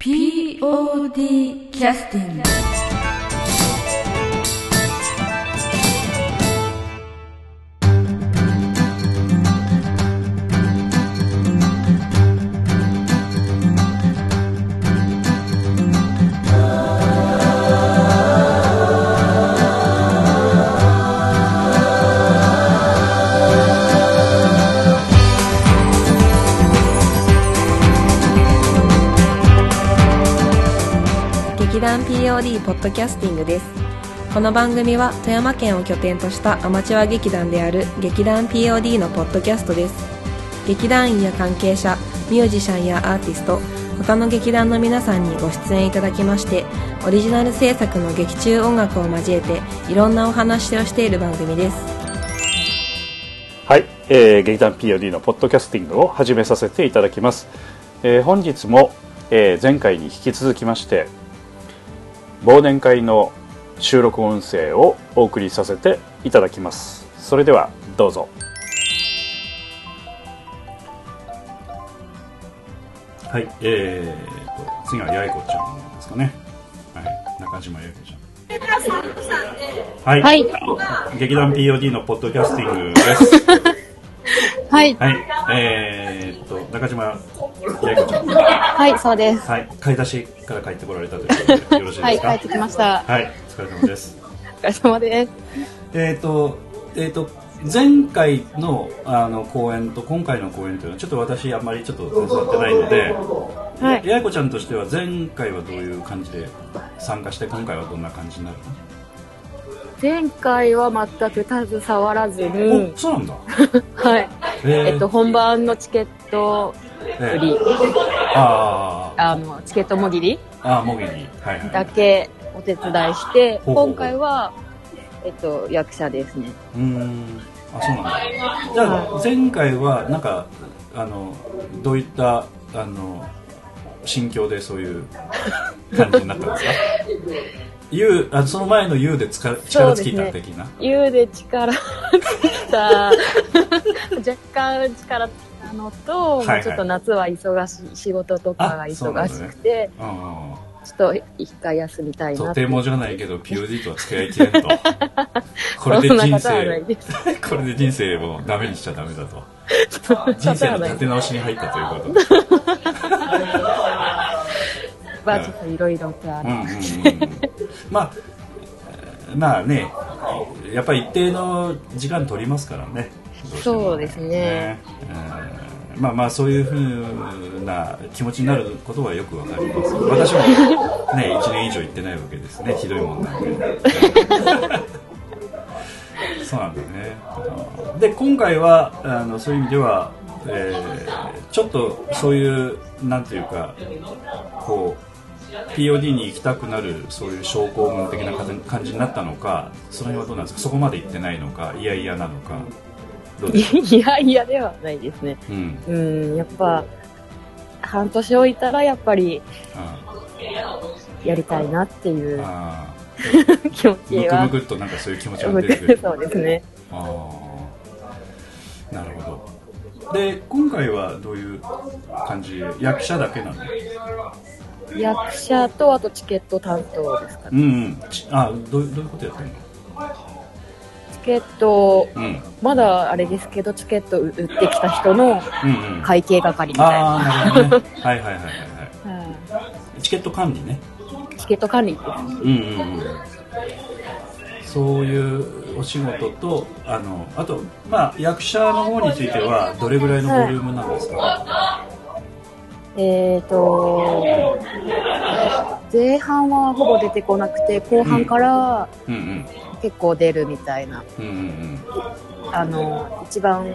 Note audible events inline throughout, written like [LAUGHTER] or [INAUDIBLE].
POD キャスティング POD ポッドキャスティングです。この番組は富山県を拠点としたアマチュア劇団である劇団 POD のポッドキャストです。劇団員や関係者ミュージシャンやアーティスト他の劇団の皆さんにご出演いただきましてオリジナル制作の劇中音楽を交えていろんなお話をしている番組です。はい、えー劇団 POD のポッドキャスティングを始めさせていただきます、えー本日も、えー前回に引き続きまして忘年会の収録音声をお送りさせていただきます。それではどうぞ。はいえー、と次は八重子ちゃんですかね。はい中島八重子ちゃん。はい、はい。劇団 POD のポッドキャスティングですはい。はい、えー、っと、中島八重子ちゃん。はい、そうです。はい、買い出しから帰ってこられたということで、よろしいはい、ですか？帰ってきました。はい、お疲れ様です。お疲れ様です。えー、っと、えー、っと、前回のあの公演と今回の公演というのはちょっと私あんまりちょっと手伝ってないので、はい八重子ちゃんとしては前回はどういう感じで参加して今回はどんな感じになる前回は全く携わらずの、にお、そうなんだ。[LAUGHS] はい。えっと、本番のチケットえ売り、あー。あの、チケットもぎり。あー、もぎり。はいはい。だけお手伝いして、今回は、えっと、役者ですね。うーん。あそうなんだ。じゃあ前回はなんかあのどういったあの心境でそういう感じになったんですか？[LAUGHS] U あその前の U でつか力尽きた的な、U で力尽きた、[LAUGHS] 若干力尽きたのと、はいはい。もうちょっと夏は忙しい、仕事とかが忙しくて、うんうんちょっと一回休みたいなって。とてもじゃないけど POD とは付き合いきれんと。[LAUGHS] これで人生。[LAUGHS] これで人生をダメにしちゃダメだと。人生の立て直しに入ったということでまあちょっといろいろとある。うんうんうんまあえーまあねやっぱり一定の時間取りますからね。そうですね。えーまあまあそういうふうな気持ちになることはよくわかります。私もね [LAUGHS] 1年以上行ってないわけですね。ひどいもんなんで。[LAUGHS] そうなんだね。で今回はあのそういう意味では、えーちょっとそういうなんていうかこう POD に行きたくなるそういう症候群的な感じになったのかその辺はどうなんですか？そこまで行ってないのかいやいやなのかどうですか、いやいやではないですね。うん。うん、やっぱ、半年置いたらやっぱりあやりたいなっていうあ [LAUGHS] 気持むくむちは。くっとなんかそういう気持ちが出てくる。そうですね。ああ。なるほど。で今回はどういう感じ？役者だけなの？役者とあとチケット担当ですかね。うんうん。ちあどうどういうことやってんの？チケット、うん。まだあれですけど、チケット売ってきた人のうんうん。会計係みたいな。ああなるほどね。[LAUGHS] はいはいはいはいははい。チケット管理ね。チケット管理。です。うんうんうん。そういうお仕事とあのあとまあ役者の方についてはどれぐらいのボリュームなんですか、えーと、前半はほぼ出てこなくて、後半から結構出るみたいな。うんうんうん。あの、一番 [LAUGHS]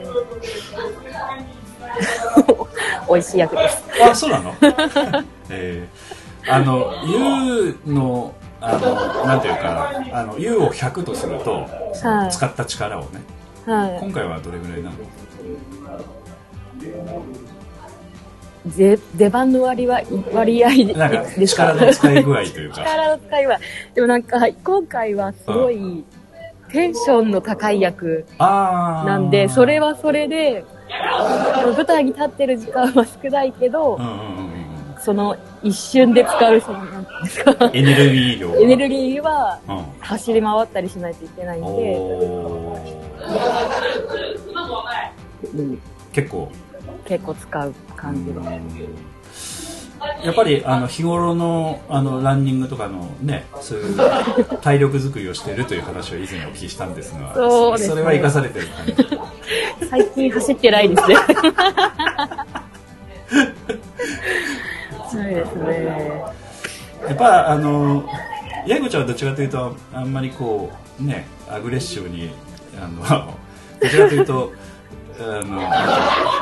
美味しい役です。あそうなの？[LAUGHS] えー、あの U のあのなんていうかあの U を100とすると、はい。使った力をね。は今回はどれぐらいなの？出番の割は割合でなんか？ですか力の使い具合というか。力の使いは。でもなんか、今回はすごいテンションの高い役なんで、それはそれで、舞台に立ってる時間は少ないけどうん、うんうんうん。その一瞬で使う、その、なんですか、エネルギー量が。エネルギーはうん。走り回ったりしないといけないんで、うん、結構結構使う感じは。やっぱりあの日頃のあのランニングとかのねそういう体力作りをしているという話を以前お聞きしたんですがそうねれは生かされてる感じ最近走ってないですね。そうですね。やっぱあの八重子ちゃんはどちらかというとあんまりこうねアグレッシブにあのどちらかというとあの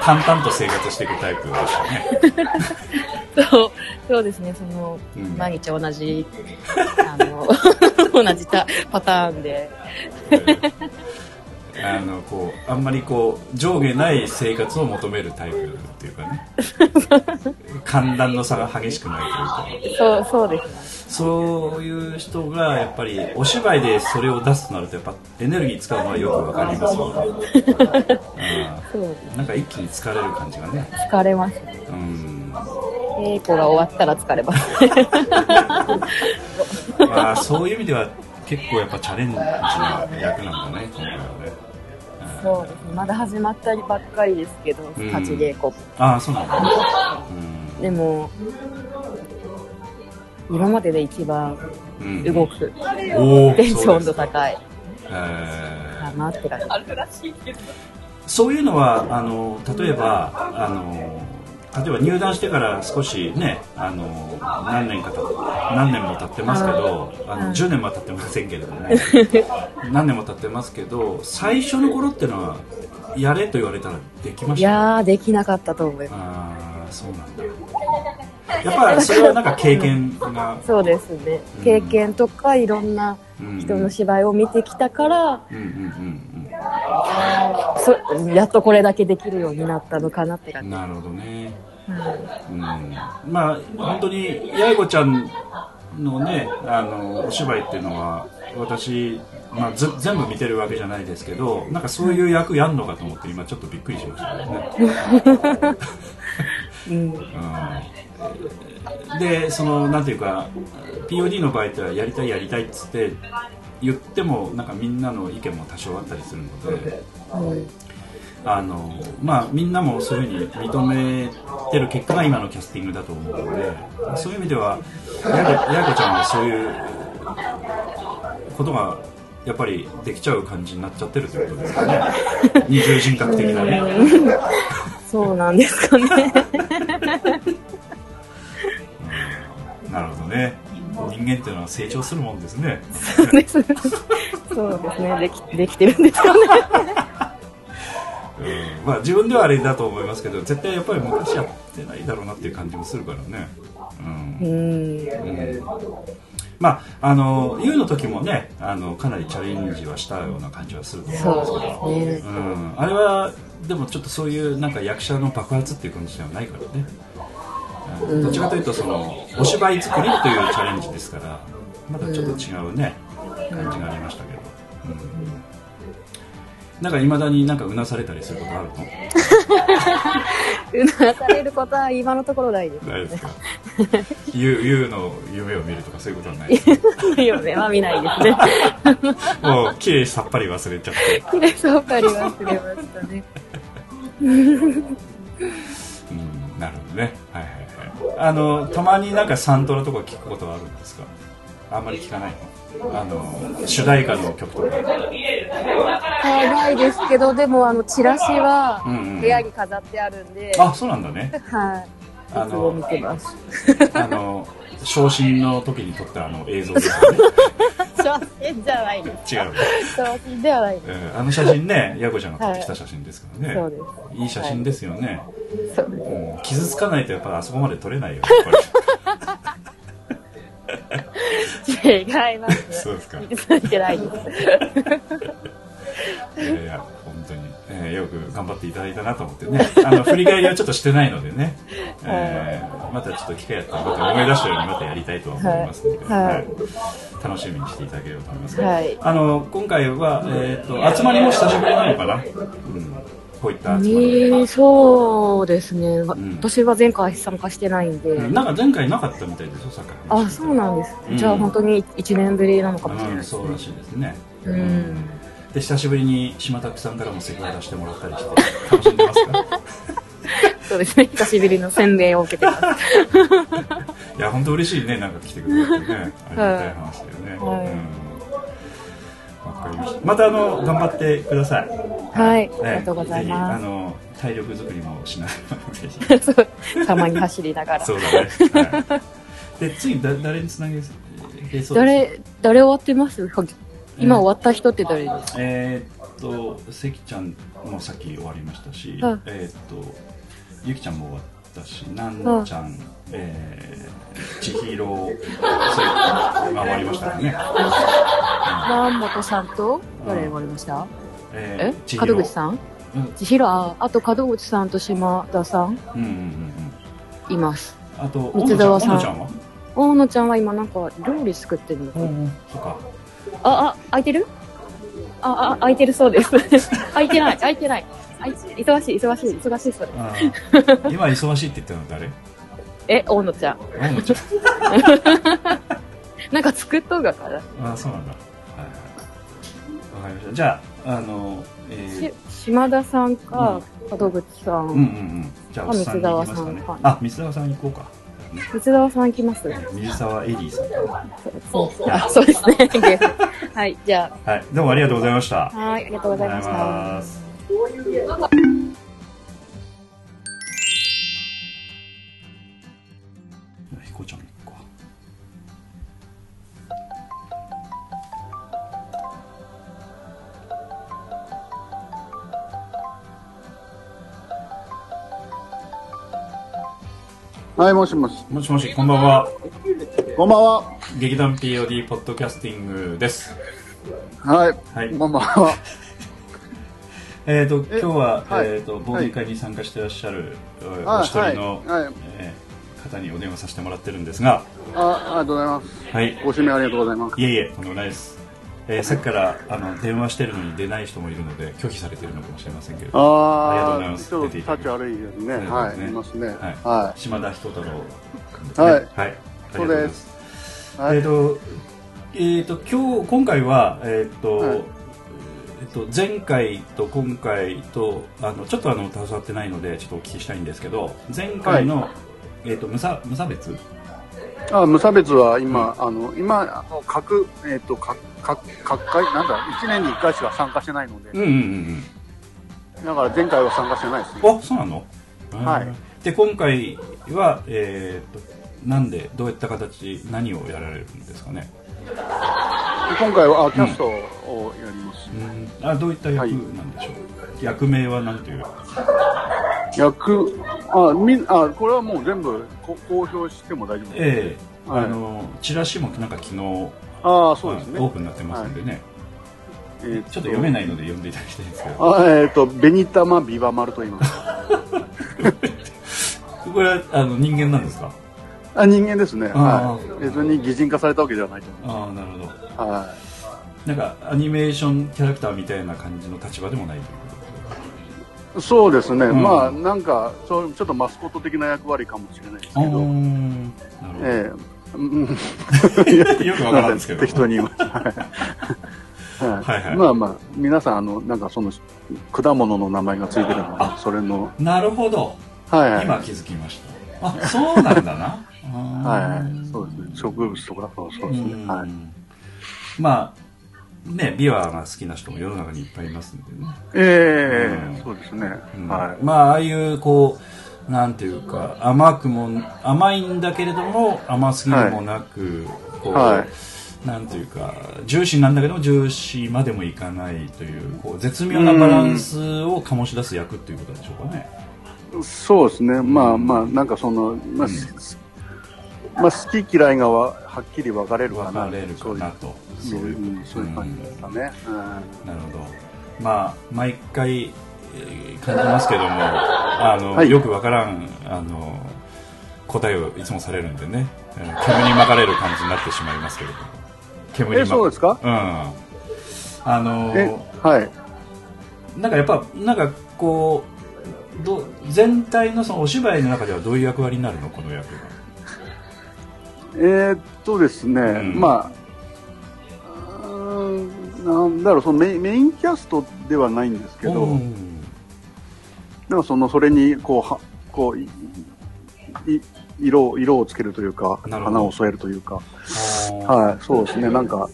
淡々と生活していくタイプでしたね。そう、そうですね、その、うん毎日同じ、あの、同じたパターンで。あのこうあんまりこう上下ない生活を求めるタイプっていうかね [LAUGHS] 寒暖の差が激しくないというかそう、そうです。そういう人がやっぱりお芝居でそれを出すとなるとやっぱエネルギー使うのはよくわかりますよね、そうん、なんか一気に疲れる感じがねす。疲れますね。うん稽古が終わったら疲れます。まあそういう意味では結構やっぱチャレンジな役なんだね今回はねそうですね。まだ始まったりばっかりですけど、うん立ち稽古。ああそうなんだね、でも、今までで一番うん。うん、動く、おおテンション度高い。えかなって感じ。そういうのはあの例えばあの例えば入団してから少しねあの何年かた何年も経ってますけどあの10年も経ってませんけれども [LAUGHS] 何年も経ってますけど最初の頃っていうのはやれと言われたらできまいした？やー、できなかったと思います。ああそうなんだやっぱりそれはなんか経験が、そうですね。うん。経験とかいろんなうん。人の芝居を見てきたから、うんうんうんそやっとこれだけできるようになったのかなって感じ。うんなるほどね。うんうん。まあ本当に八重子ちゃんのねあのお芝居っていうのは私、まあ、ず全部見てるわけじゃないですけどなんかそういう役やんのかと思って今ちょっとびっくりしましたね、[LAUGHS] うん。うん、でそのなんていうか POD の場合ってはやりたいやりたいっつって言ってもなんかみんなの意見も多少あったりするのであのまあみんなもそういうふうに認めてる結果が今のキャスティングだと思うのでそういう意味ではやややこちゃんはそういうことがやっぱりできちゃう感じになっちゃってるということですかね。二重人格的なね。そうなんですかね。なるほどね人間っていうのは成長するもんですねそうですね。そうですね。でき、できてるんですかね。うんまあ自分ではあれだと思いますけど絶対やっぱり昔やってないだろうなっていう感じもするからねうんうん。うんまああの U の時もねあのかなりチャレンジはしたような感じはすると思うんですけどね。うん、あれはでもちょっとそういうなんか役者の爆発っていう感じではないからね、うん。どっちかというとそのお芝居作りというチャレンジですからまたちょっと違うね、感じがありましたけど、うん、なんかいまだになんかうなされたりすることあるの？[LAUGHS] うなされることは今のところないです。ないですか？U, U の夢を見るとかそういうことはない？夢は見ないですね。[LAUGHS] もう綺麗さっぱり忘れちゃって、きれいさっぱり忘れましたね。[LAUGHS] うん、なるほどね。はいはいはいあのたまになんかサントラとか聞くことはあるんですか？あんまり聞かない。のあの主題歌の曲とかない。ですけど、でもあの、チラシはうんうん。部屋に飾ってあるんで、あそうなんだね。はい。あいつも見のてます。あの昇進の時に撮ったあの映像ですよね写真じゃないです。違う、写真ではないです。うんあの写真ねヤコちゃんが撮ってきた写真ですからね、そうでいい写真ですよね、す。そうです。うん傷つかないとやっぱあそこまで撮れないよやっぱ違います。りそうですか見つけないです。いやいや本当に、えーよく頑張っていただいたなと思ってね。[LAUGHS] あの振り返りはちょっとしてないのでね、[LAUGHS] えーまたちょっと機会やったらまた思い出したようにまたやりたいとは思いますので、はい。はい。楽しみにしていただければと思います、はい。あの今回は、えー、と集まりも久しぶりなのかな、うん、こういった集まりえー、そうですね、ん。私は前回参加してないんで、うん。なんか前回なかったみたいですよ、サッカーあそうなんです、うんじゃあ本当に1年ぶりなのかもしれないね。そうらしいですね。うんで久しぶりに島拓さんからもセクハラしてもらったりして [LAUGHS] 楽しんでますか？そうですね。久しぶりの洗礼を受けてます。[LAUGHS] いや本当嬉しいね。なんか来てくれてね。[LAUGHS] ありがたい話だよね、はい。うん。ました。あの頑張ってください。はい。ね。ありがとうございます。あの体力作りもしながら。たまに走りながら。そうだね、はい、で次だ誰につなげ誰誰終わってます？今えー終わった人って誰ですか、えーっと関ちゃんもさっき終わりましたし、はいえーっとゆきちゃんも終わったしなんのちゃん、えー、千尋そういう終わりましたからね、南本さんと誰終わりました？ええー千尋門口さん？うん千尋？ああと門口さんと島田さん？うんうんうんうん。います。あと三沢さん。小野ちゃんは？大野ちゃんは今なんか料理作ってるのかな？そっかあ、あ、空いてる？あ、あ、空いてるそうです。[LAUGHS] 空いてない、空いてない。忙しい、忙しい、忙しいそうです。[LAUGHS] 今忙しいって言ったの誰？え、大野ちゃん。大野ちゃん。[LAUGHS] なんか作っとるがから。あそうなんだ。わかりましたじゃああのえー。し島田さんか、門口さん、うんうんうん。じゃあ三沢さんあ三沢さん行こうか三沢さん来ます？水沢エリーさんそうあ、そうですね。はい、じゃあはい、どうもありがとうございました。はい、ありがとうございました。はい、もしもし。う。もしもし、こんばんは。こんばんは。劇団 POD ポッドキャスティングです。はい。はいこんばんは。[LAUGHS] えっ、と、今日は、はいえっ、と、忘年会に参加していらっしゃる、お一人の、はいはいえー方にお電話させてもらってるんですが、あ、ありがとうございます。はい。ご指名ありがとうございます。いえいえ、とんでもないです。えーさっきからあの電話してるのに出ない人もいるので拒否されてるのかもしれませんけれどあありがとうございます。ちょっと出ていただいて。タッチ悪いですね。はい。いますね。はい。は島田人太郎君ですはい。はい、ありがとうございます。い。はい。えっ、とえっ、と今日今回はえっ、と、はい。えっと前回と今回とあのちょっとあの携わってないのでちょっとお聞きしたいんですけど前回の、えっ、と無差無差別あ、無差別は今、あの、今、各、えっと、各、各、各回、なんだ、1年に1回しか参加してないので、うんうんうんだから前回は参加してないですね。うんあそうなの？はい。うんで今回はえっ、となんでどういった形何をやられるんですかね？で今回は、あ、キャストをやります。うん。あどういった役なんでしょう、役名はなんていう？役、あ、みん、あ、これはもう全部こ公表しても大丈夫です。ええはいあのチラシもなんか昨日ああ、そうですね。オープンになってますんでね、えーちょっと読めないので読んでいただきたいんですけどあえっ、と、ベニタマビバマルと言います。[LAUGHS] これはあの人間なんですか？あ人間ですね。あはい。別に擬人化されたわけではないと思いああなるほどます。はなんかアニメーションキャラクターみたいな感じの立場でもないという。そうですね。うんまあ、なんか、そうちょっとマスコット的な役割かもしれないですけど。[LAUGHS] よくわからんですけど適当に言います。はいはいはいまあまあ、皆さん、あの、なんかその、果物の名前がついてるので、それの、なるほどはいはい。今気づきましたあそうなんだなあ [LAUGHS] はい。そうですね。植物とか、そうですね。はい。うんまあねビワが好きな人も世の中にいっぱいいますんでねええうんそうですね。うんはい。まあああいうこうなんていうか甘くも甘いんだけれども甘すぎるもなく、こう、はなんていうかジューシーなんだけどもジューシーまでもいかないというこう絶妙なバランスを醸し出す役っていうことでしょうかね。そうですね。まあまあ、なんかその、まあ、すまあ、好き嫌いがわはっきり分かれるかな。分かれるかなと。そういう、うんそういう感じですかね。なるほど。まあ毎回、えー感じますけども [LAUGHS] あの、はい。よくわからんあの答えをいつもされるんでね。えー煙に巻かれる感じになってしまいますけれども。煙え、そうですか？うん。あのえ、はい。なんかやっぱなんかこうど全体のそのお芝居の中ではどういう役割になるの？この役がえーっとですね、ん。まあ、なんだろう、そのメインメインキャストではないんですけど、うん。でもその、それに、こう、は、こう、いい色、色をつけるというか、花を添えるというか、ははい、そうですね、なんか、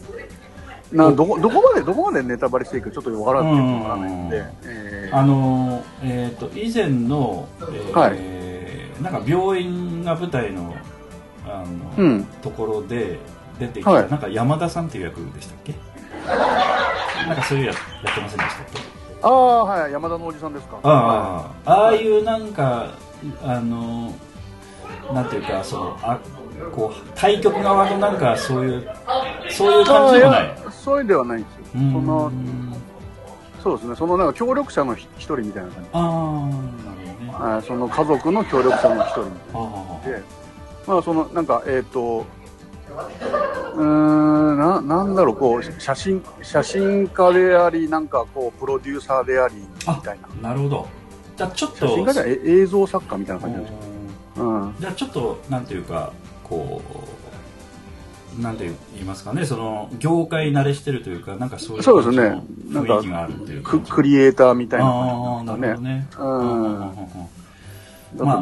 などこ、どこまで、どこまでネタバレしていいかちょっとわからない、わからないんで、えー。あのえっ、と以前の、えーはい。なんか病院が舞台のあの、うんところで出てきた、はい。なんか山田さんっていう役でしたっけ？なんかそういうややってませんでしたっけ？ああ、はい、山田のおじさんですか。ああああいうなんかあのなんていうかそのあこう対局側のなんかそういうそういう感じでもない。そういうではないんですよ。うん。その、そうですね、そのなんか協力者の一人みたいな感じ。ああなるほどね。はいその家族の協力者の一人あで、まあそのなんかえっ、と、うーんななんだろうこう写真写真家でありなんかこうプロデューサーでありみあたいな。なるほど。じゃあちょっと写真家じゃえ映像作家みたいな感じなんですよ。うん。じゃあちょっとなんていうかこうなんて言いますかね？その業界慣れしてるというかなんかそういうそうですね。雰囲気があるっていうク感じ。クリエイターみたいなああ感じなるほどね。うん。ま。あ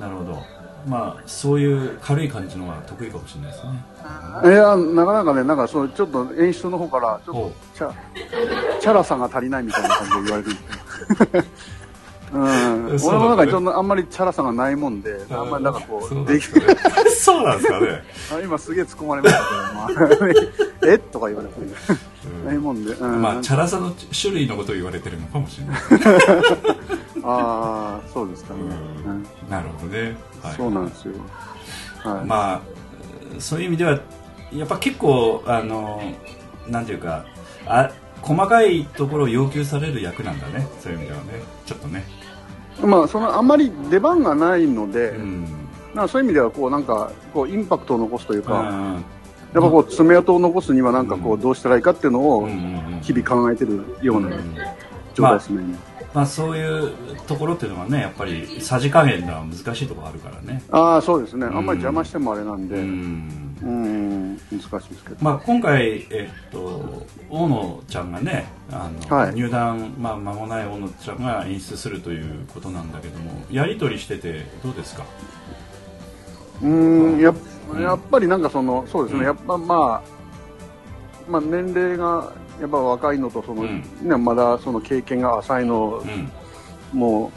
なるほどまあそういう軽い感じのが得意かもしれないですね。いやなかなかねなんかそのちょっと演出の方からちょっほとチャチャラさが足りないみたいな感じで言われるうん、俺もなんかちょっとあんまりチャラさがないもんで、あんまりなんかこそうう、できそうなんですかね。[LAUGHS] あ今すげえ突っ込まれましたけど、まあ、[LAUGHS] えとか言われて、[LAUGHS] ないもんで、うん、まあチャラさの種類のことを言われてるのかもしれないああ、そうですかね、ううん。んなるほどね、はい、そうなんですよ。はい。まあそういう意味ではやっぱ結構あのなんていうかあ細かいところを要求される役なんだね。そういう意味ではね。ちょっとね。まあ、その、あんまり出番がないので、うん。なそういう意味では、こう、なんか、こう、インパクトを残すというか、うんやっぱこう爪痕を残すにはなんかこううどうしたらいいかっていうのをうんうんうん。日々考えてるようなうん状態ですね。まあそういうところっていうのはねやっぱりさじ加減が難しいところあるからね。ああそうですね。あんまりうん邪魔してもあれなんで、ううん。ん。難しいですけど。まあ、今回、えっと、大野ちゃんがねあの、はい。入団、まあ、間もない大野ちゃんが演出するということなんだけどもやり取りしててどうですか？うーんややっぱりなんかそのそうですね。うん。やっぱまあまあ年齢がやっぱ若いのとその、うん。ねまだその経験が浅いのも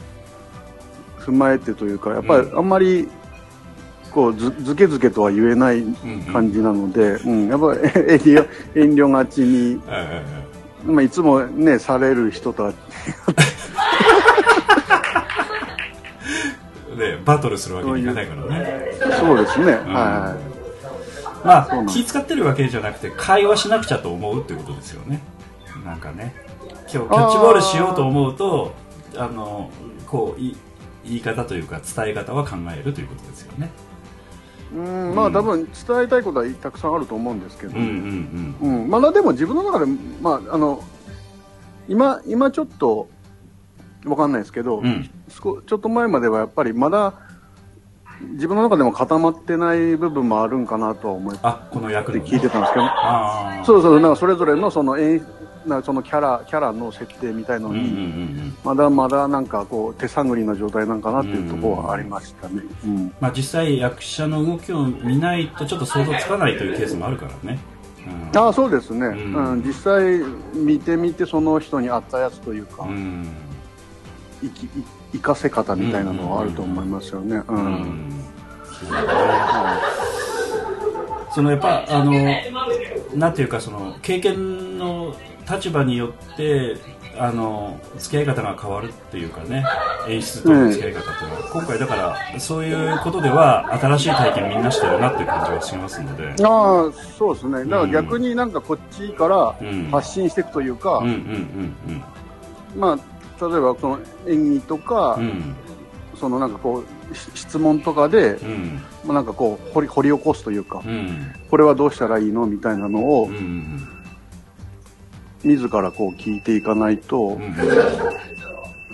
う踏まえてというかやっぱりあんまりこうずずけずけとは言えない感じなので、うん、やっぱり [LAUGHS] 遠慮遠慮がちに。えまあ、いつもね、される人とは、え [LAUGHS] でバトルするわけにいかないからね。そうですね、んはまあ気使ってるわけじゃなくて会話しなくちゃと思うっていうことですよね。なんかね。今日キャッチボールしようと思うとあのこうい言い方というか伝え方は考えるということですよね。い。うん、まあ、多分伝えたいことはたくさんあると思うんですけど、うんまだでも自分の中で、まあ、あの、今、今ちょっと、わかんないですけど、うん。少ちょっと前まではやっぱりまだ、自分の中でも固まってない部分もあるんかなとは思ってあこの役聞いてたんですけど、ああそうそう、なんかそれぞれのその演、なそのキャラ、キャラの設定みたいのに、うんうんうんまだまだなんかこう手探りな状態なんかなっていうところはありましたね。うん。まあ、実際役者の動きを見ないとちょっと想像つかないというケースもあるからね、うん、ああ、そうですね。ん。うん、実際見てみてその人に合ったやつというか、うん。生き、い生かせ方みたいなのはあると思いますよね。う。うん。ん。そのやっぱあのなんていうかその経験の立場によってあの付き合い方が変わるっていうかね。演出との付き合い方っていうのは、今回だからそういうことでは新しい体験みんなしてるなっていう感じがしますので。ああ、そうですね。だから逆になんかこっちからうん発信していくというか、うん。うん。うん。まあ、例えばその演技とか、うん。うんそのなんかこう、し質問とかで、うん。まあ、なんかこう掘り、掘り起こすというか、うん。これはどうしたらいいの？みたいなのをうん。う、ん自らこう聞いていかないと、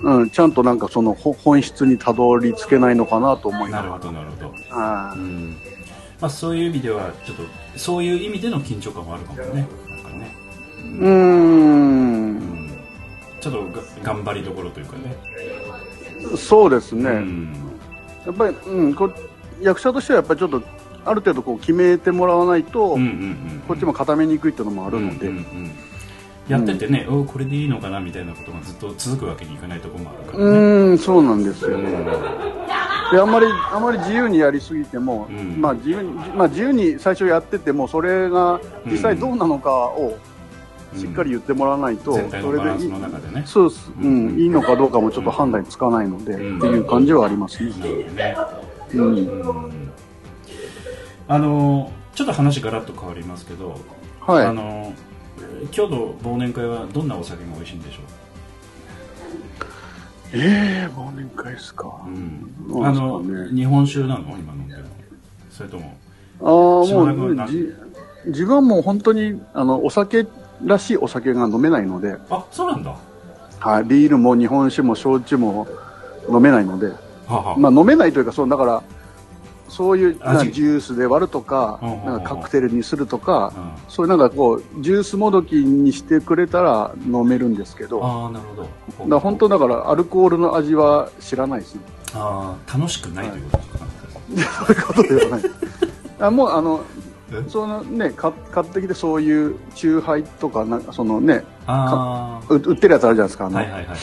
うん。うん、ちゃんとなんかそのほ本質にたどり着けないのかなと思いながなるほどなるほど、ら。はうん。まあ、そういう意味ではちょっとそういう意味での緊張感もあるかもね。なんかね、い。うーん。んちょっとが頑張りどころというかね、そうですね。うん。やっぱり、うん、こ役者としてはやっぱりちょっと、ある程度こう決めてもらわないと、うんうんうんこっちも固めにくいっていうのもあるので、うんうんうんやっててね、おこれでいいのかなみたいなことがずっと続くわけにいかないところもあるからね、うーん、そうなんですようん。ね。であんまりあんまり自由にやりすぎても、うん。まあ自由にまあ自由に最初やっててもそれが実際どうなのかをしっかり言ってもらわないと、全体それでいい。ね。そうです、ううん。ん、いいのかどうかもちょっと判断につかないので、うん。っていう感じはありますね。ね。うん、うん。あのちょっと話ガラッと変わりますけど、はい。あの今日の忘年会はどんなお酒が美味しいんでしょええ忘年会ですか。う、うん。あの日本酒なの？今飲んでるの。それともああ、もうじ自分はもう本当にあのお酒らしいお酒が飲めないので、あそうなんだ。はい、ビールも日本酒も焼酎も飲めないので、はは、まあ飲めないというか、そうだから、そういう味。なジュースで割るとか、なんかカクテルにするとか、うん。そういうなんかこう、ジュースもどきにしてくれたら飲めるんですけど、ああなるほど。ら本当だからアルコールの味は知らないですね。ああ楽しくないということか？な、[LAUGHS] そういうことではない。あもうあのえそのねか買ってきてそういう酎ハイとかなそのねあう売ってるやつあるじゃないですかああの、はいはいはいはい。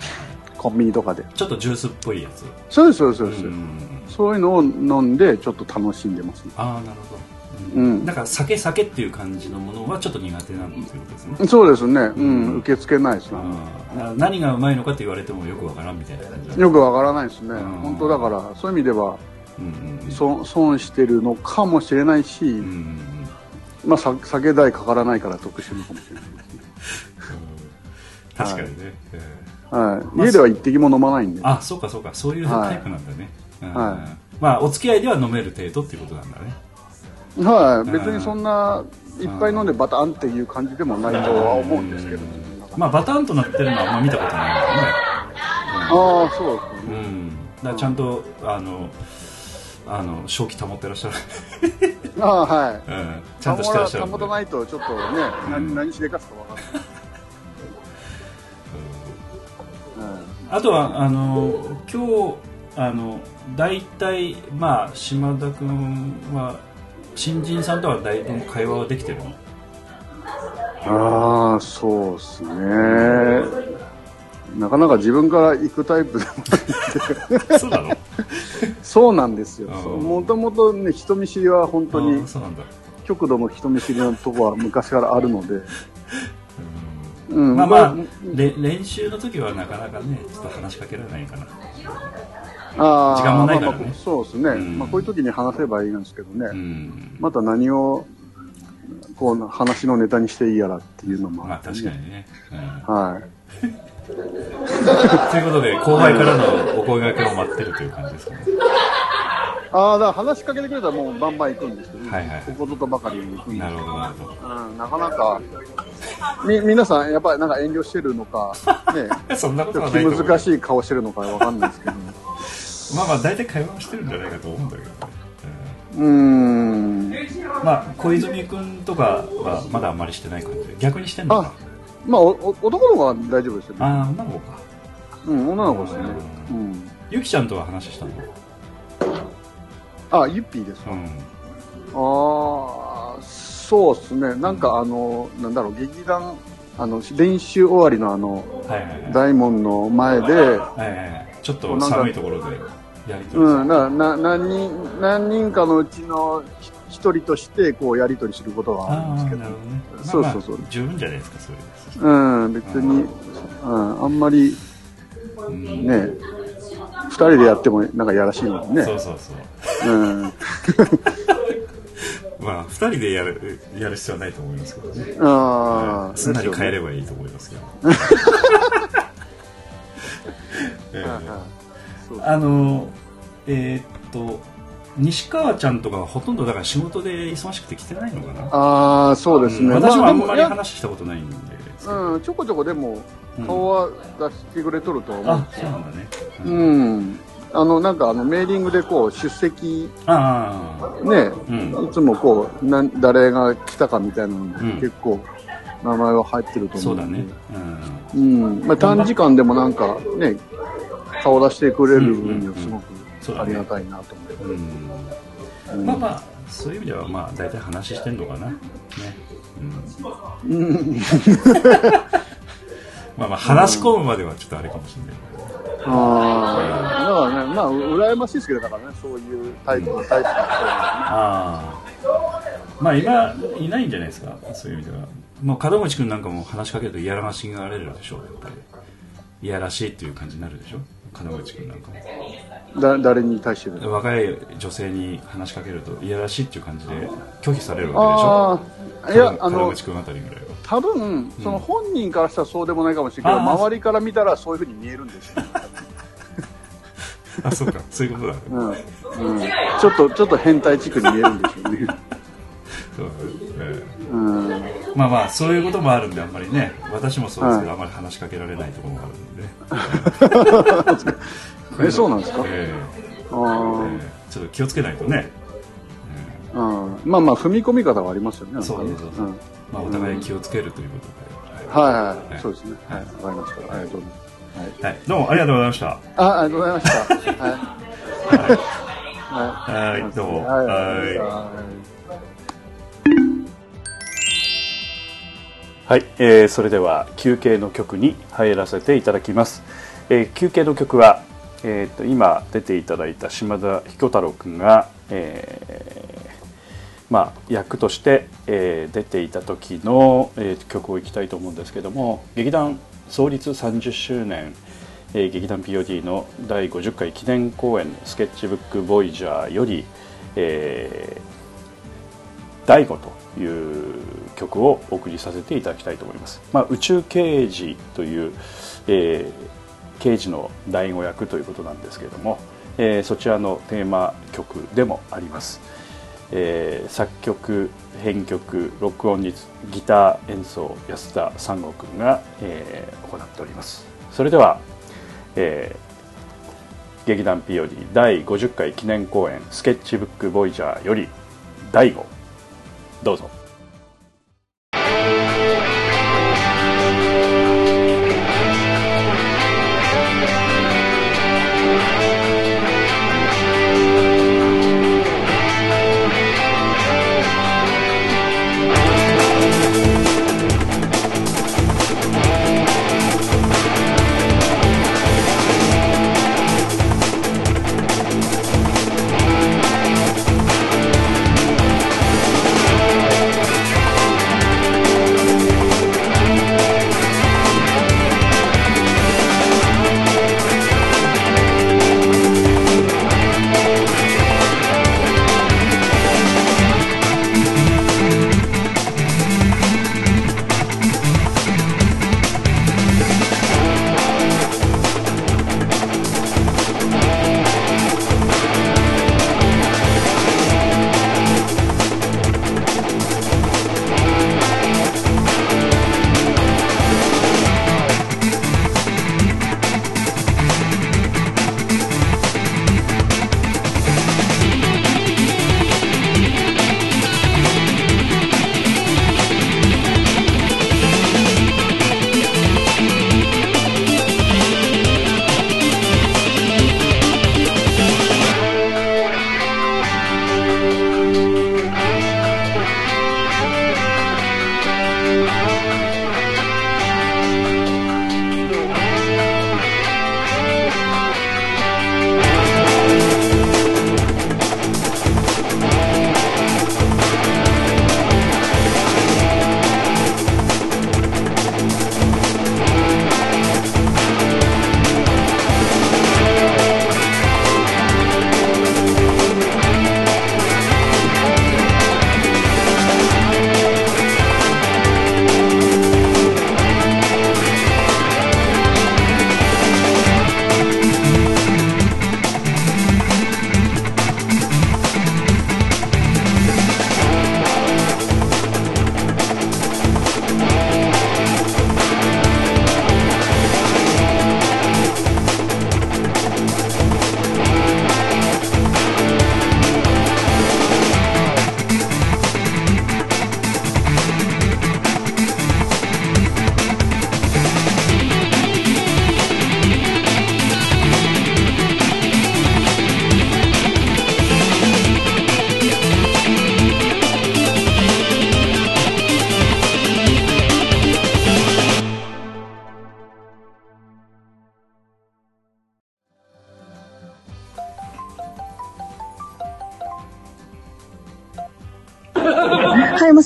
コンビニとかで。ちょっとジュースっぽいやつ。そうですそうですそうです、ん。そういうのを飲んでちょっと楽しんでますね。ああなるほど、うん。だから酒酒っていう感じのものはちょっと苦手なんですね、そうですね。うん、うん。受け付けないですね。何がうまいのかって言われてもよくわからんみたいな感じだよくわからないですね、ん。本当だからそういう意味ではうんうんうん。損損してるのかもしれないし、うんうんうんまあさ酒代かからないから得してるのかもしれない確かにね、えはい、まあ家では一滴も飲まないんで。ーあそうかそうか。そういうタイプなんだね、うん。はまあお付き合いでは飲める程度っていうことなんだね。はい、別にそんないっぱい飲んでバタンっていう感じでもないとは思うんですけど、まあバタンとなってるのはあんま見たことないんだよね。ああそうですね。うん、だからちゃんとあのあの正気保ってらっしゃる、ああはい。うん、ちゃんとしてらっしゃる保たないとちょっとね、うん。何何しでかすかわかんない、あとはあの今日あの大体まあ島田君は新人さんとはだいぶ会話はできてるの？ああそうですねなかなか自分から行くタイプでもそうなの？そうなんですよ。うんもともとね人見知りは本当あに極度の人見知りのとこは昔からあるので、うん。うん。まあまあ練習の時はなかなかねちょっと話しかけられないかなあー時間もないからね。まあまあそうですね、うん。まあ、こういう時に話せばいいんですけどね、うん。また何をこう話のネタにしていいやらっていうのも。まあ確かにね、うん。はい [LAUGHS] ということで後輩からのお声掛けを待ってるという感じですかね。ああだから話しかけてくれたらもうバンバン行くんですけど、はいはいここぞとばかりに行くんですなるほどなるほうん、なかなかみ皆さんやっぱりなんか遠慮してるのかねど [LAUGHS] そんなことは気ない難しい顔してるのかわかんないですけど。[LAUGHS] まあまあ大体会話はしてるんじゃないかと思うんだけどね、うーん。うん。まあ小泉君とかはまだあんまりしてない感じで。逆にしてんのかまあおお男の子は大丈夫ですよね。ああ女の子か。うん女の子ですね。うん。ゆきちゃんとは話したの？あユッピーですか、うん。ああそうですね。なんかあのなんだろう劇団あの練習終わりのあの大門の前でちょっと寒いところでやりとり。うん、なな何人何人かのうちのひ一人としてこうやり取りすることはあるんあですけどね、そうそうそう。まあまあ十分じゃないですかそれうん、別に、うん、あんまりうんね、二人でやってもなんかやらしいもんね。そうそうそう。うん。[LAUGHS] まあ二人でやるやる必要はないと思いますけどね。ああ、すんなり帰れば。ばいいと思いますけど、[LAUGHS] [LAUGHS] ええ。はいはい。そうあのえーっと西川ちゃんとかはほとんどだから仕事で忙しくて来てないのかな？ああ、そうですね。私もあんまり話したことないんで、うん、ちょこちょこでも顔は出してくれとると思う。あそうなんだね。うん。あのなんかあのメーリングでこう出席。ね、うん。いつもこうなん誰が来たかみたいなの結構名前は入ってると思う。うだね。うん。うん。まあ、短時間でもなんかね顔出してくれる分にはすごくありがたいなと思う。ん。う、うん。まあまあそういう意味ではまあ大体話してんのかな。ね、まあまあ話し込むまではちょっとあれかもしれない。ああだからねまあ羨ましいですけどだからねそういうタイプのタイプの人はああまあ今いないんじゃないですかそういう意味では。もう門口君なんかも話しかけると嫌らしがられるでしょうやっぱり。いやらしいっていう感じになるでしょ門口君なんかも。だ誰に対してで若い女性に話しかけるといやらしいっていう感じで拒否されるわけでしょ？門やあの口君あたりぐらいは。多分その本人からしたらそうでもないかもしれないけど、ああ周りから見たらそういうふうに見えるんですよ、[LAUGHS] あそうか。そういうことだ。ねうん。うん、ちょっとちょっと変態チックに見えるんでしょうね、そうええうん、まあまあそういうこともあるんであんまりね私もそうですけど、あんまり話しかけられないところもあるんで。[LAUGHS] えそうなんですか？えあえちょっと気をつけないとね、うんまあまあ踏み込み方はありますよねそうそうそうそう。うん。まあ、お互い気をつけるということで、はいはい、はい。そうですね。はい。わかりました。ありがとうございます。はい。はい、どうもありがとうございました。あありがとうございました。はい。はい。はい。どうも。はいはい、えーそれでは休憩の曲に入らせていただきます、えー休憩の曲は、えーと今出ていただいた島田彦太郎君が、えーまあ、役として、えー出ていた時の、えー曲をいきたいと思うんですけども劇団創立30周年、えー劇団 POD の第50回記念公演「スケッチブック・ボイジャー」より、えー第五という曲をお送りさせていただきたいと思います。まあ、宇宙刑事という、えー刑事の第五役ということなんですけれども、えーそちらのテーマ曲でもあります。えー作曲編曲録音にギター演奏安田三郷君が、えー行っております。それでは、えー劇団 POD 第50回記念公演「スケッチブック・ボイジャー」より第5どうぞ。「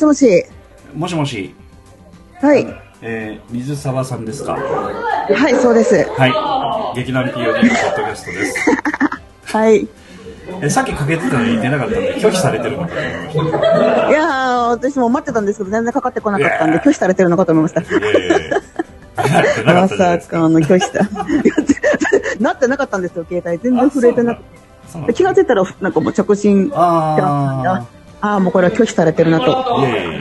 もしもし。もしはい。えー、水沢さんですか？はい、そうです。はい。劇団 POD のポッドキャストです。[LAUGHS] はい。いえ、さっきかけてたのに出なかったんで、拒否されてるのかと思いました。やー、私も待ってたんですけど、全然かかってこなかったんで、拒否されてるのかと思いました。まさすか。かの拒否した。[LAUGHS] なってなかったんですよ、携帯。全然震えてなくて。気がついたら、なんかもう直進してまあああー、もうこれは拒否されてるなと。あ。いやいやいや。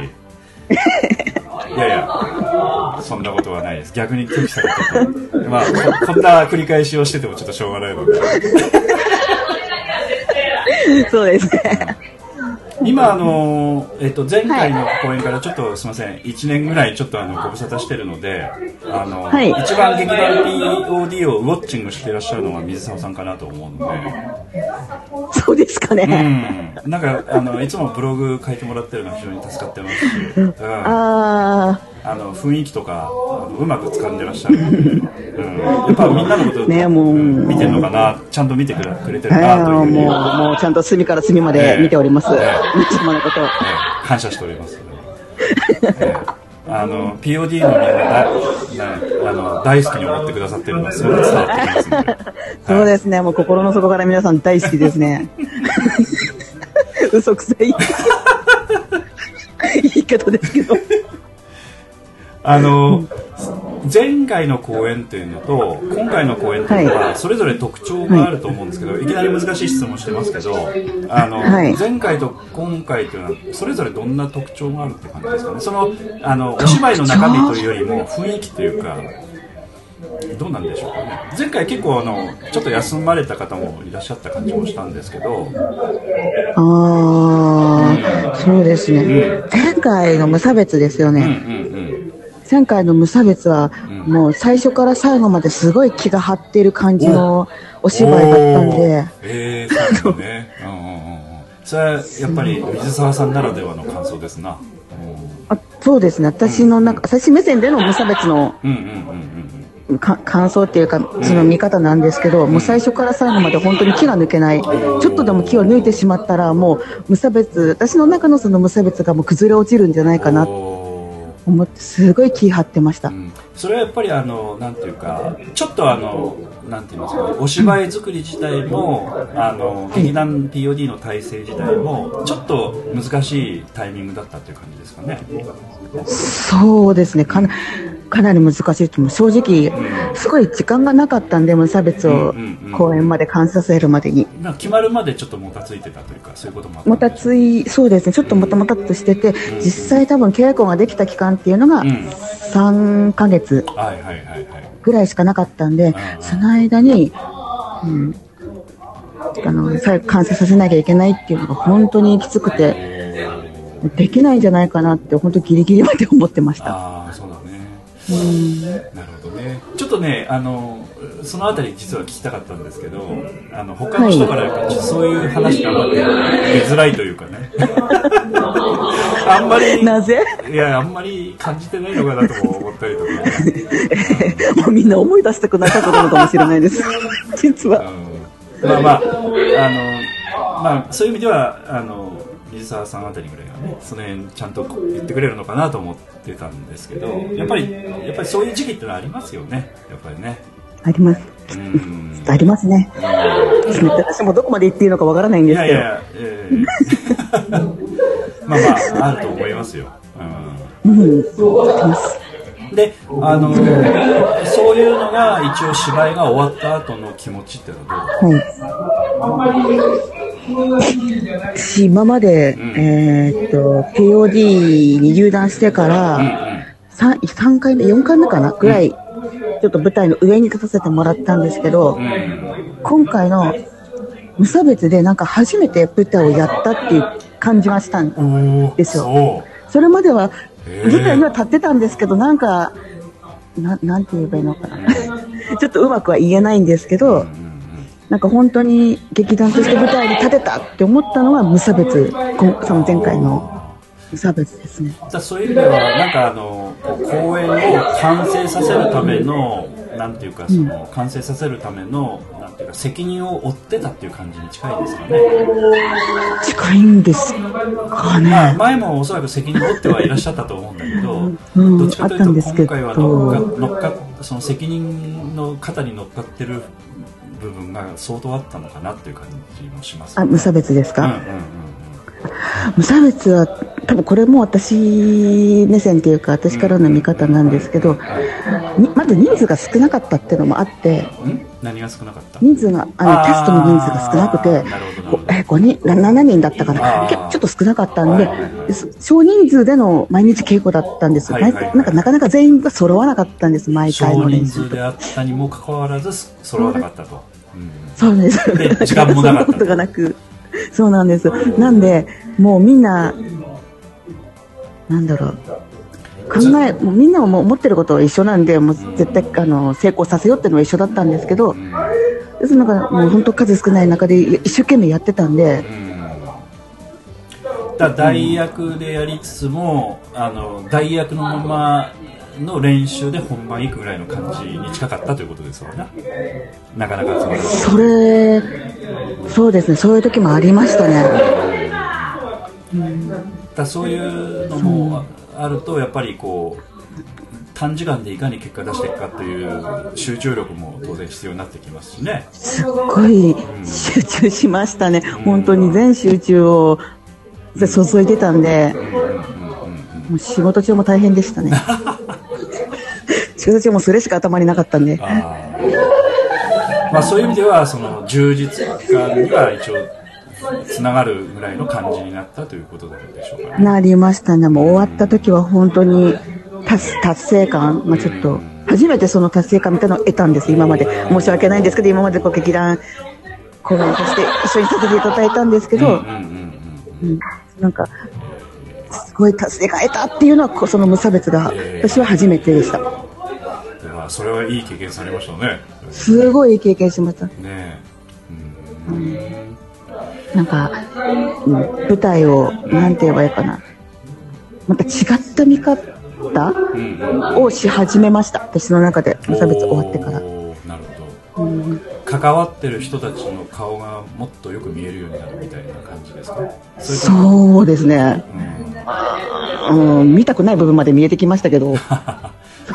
いやいや、そんなことはないです。逆に拒否されてて。まあ、ここんな繰り返しをしててもちょっとしょうがないので。[LAUGHS] そうですね。今、あの、えっと、前回の公演からちょっとすみません、1年ぐらいちょっとあの、ご無沙汰してるので、あの、はい。一番劇団 POD をウォッチングしていらっしゃるのが水沢さんかなと思うので、そうですかうね。ん。なんか、あの、いつもブログ書いてもらってるのが非常に助かってますし、うん。ああの、雰囲気とか、うまく掴んでらっしゃるので、うん。やっぱみんなのこと、ねもう。見てるのかな、ちゃんと見てくれてるあ、なというもう、もうちゃんと隅から隅まで見ております。ええ皆様のことを。え感謝しております。ええあの POD のみんなだなあの大好きに思ってくださってるのがすごく伝わってきますので、[LAUGHS] そうですね、もう心の底から皆さん大好きですね。[LAUGHS] 嘘くさい。[LAUGHS] 言い方ですけど。あの前回の公演っていうのと今回の公演っていうのはそれぞれ特徴があると思うんですけど、い、きなり難しい質問してますけどあの、はい。前回と今回というのはそれぞれどんな特徴があるって感じですかね？そのあのお芝居の中身というよりも雰囲気というかどうなんでしょうかね？前回結構あのちょっと休まれた方もいらっしゃった感じもしたんですけどああ、そうですね。前回の無差別ですようんうね。ん前回の無差別は、もう最初から最後まですごい気が張っている感じのお芝居だったんで、ええー、そうね。[LAUGHS] うんうんうんうん。それはやっぱり水沢さんならではの感想ですな。あそうですね。私のなん。か、私目線での無差別のうんうんうんうんか感想っていうか、その見方なんですけど、もう最初から最後まで本当に気が抜けない。ちょっとでも気を抜いてしまったら、もう無差別、私の中のその無差別がもう崩れ落ちるんじゃないかな思って、すごい気張ってました。ーう。ん。それはやっぱりあのなんていうかちょっとあのなんて言いますかねお芝居作り自体もあの劇団 POD の体制自体もちょっと難しいタイミングだったっていう感じですかねそうですね。かな、かなり難しいと思う。正直、すごい時間がなかったんで、無差別をうんうんうん公演まで完成させるまでに。なんか決まるまでちょっともたついてたというかそういうことももたつい、そうですね。ちょっともたもたっとしてて、実際多分稽古ができた期間っていうのがうん3ヶ月ぐらいしかなかったんで、その間に、うん、あの、最後完成させなきゃいけないっていうのが本当にきつくて、できないんじゃないかなって本当ギリギリまで思ってました。ああそうだねなるほどねちょっとねあのそのあたり実は聞きたかったんですけどあの他の人からやっぱりそういう話が出づらいというかねあんまりなぜ？いやあんまり感じてないのかなとも思ったりとか、もうみんな思い出したくなかったのかもしれないです。[LAUGHS] 実は。うん、まあまああのまあそういう意味ではあの水沢さんあたりぐらいその辺ちゃんと言ってくれるのかなと思ってたんですけどやっぱりやっぱりそういう時期ってのはありますよねやっぱりねあります。うんありますね。私もどこまで言っていいのかわからないんですけど。いやいや、えー [LAUGHS] まあまああると思いますよ、うん。うん、であのそういうのが一応芝居が終わった後の気持ちっていうのはどうですか？はい。私、今まで、ん。えーっと、POD に入団してから、3, 3回目、4回目かなぐらい、ちょっと舞台の上に立たせてもらったんですけど、今回の無差別でなんか初めて舞台をやったっていう感じがしたんおですよ。それまでは舞台には立ってたんですけど、なんか、ななんて言えばいいのかな。[LAUGHS] ちょっとうまくは言えないんですけど、なんか本当に劇団として舞台に立てたって思ったのが無差別、その前回の無差別ですね。だそういう意味ではなんかあの公演を完成させるためのなんていうかその完成させるためのなんていうか責任を負ってたっていう感じに近いですかね。近いんですかまあね。前もおそらく責任を負ってはいらっしゃったと思うんだけど、うんどっちかとあったんいうですけどと今回は乗っか乗っかその責任の肩に乗っかってる部分が相当あったのかなっていう感じもします、あ、無差別ですか、うんうんうん無差別は多分これも私目線っていうか私からの見方なんですけど、にまず人数が少なかったっていうのもあってうん？ん何が少なかった？人数があのテストの人数が少なくてえ5人な7人だったかあなちょっと少なかったんではいはい少人数での毎日稽古だったんです、はいはいはい。毎なんかなかなか全員が揃わなかったんです毎回少の練習人数であったにもかかわらず揃わなかったと。うんそうです。で時間もなかった [LAUGHS] そことがなく。そうなんです。なんで、もうみんな、なんだろう。考え、もうみんなも思ってることは一緒なんで、もう絶対、あの、成功させようっていうのは一緒だったんですけど、ですなんかもう本当数少ない中で一生懸命やってたんで、だ代役でやりつつもあの代役のままの練習で本番行くぐらいの感じに近かったということですわな。なかなかそれそれ、そうですね、そういう時もありましたね。だそういうのもあるとやっぱりこう短時間でいかに結果出していくかという集中力も当然必要になってきますしね。すっごい集中しましたね。本当に全集中を注いでたんで、もう仕事中も大変でしたね。[LAUGHS] 仕事中もそれしか頭になかったんで。あーまあ、そういう意味ではその充実感には一応つながるぐらいの感じになったということなんでしょうかね。なりましたね。もう終わった時は本当に達達成感、まあ、ちょっと、初めてその達成感みたいなのを得たんです、今まで。申し訳ないんですけど、今までこう劇団公演として一緒にさせていただいたんですけど、なんか、すごい達成感得たっていうのは、その無差別が、私は初めてでした。でまあそれはいい経験されましたね。すごいいい経験しました。ねえうんなんか、うん舞台を、なんて言えばいいかな。また違った見方をし始めました。私の中で、無差別終わってから。関わってる人たちの顔がもっとよく見えるようになるみたいな感じですか？そうですね。うん。うん、見たくない部分まで見えてきましたけど、ま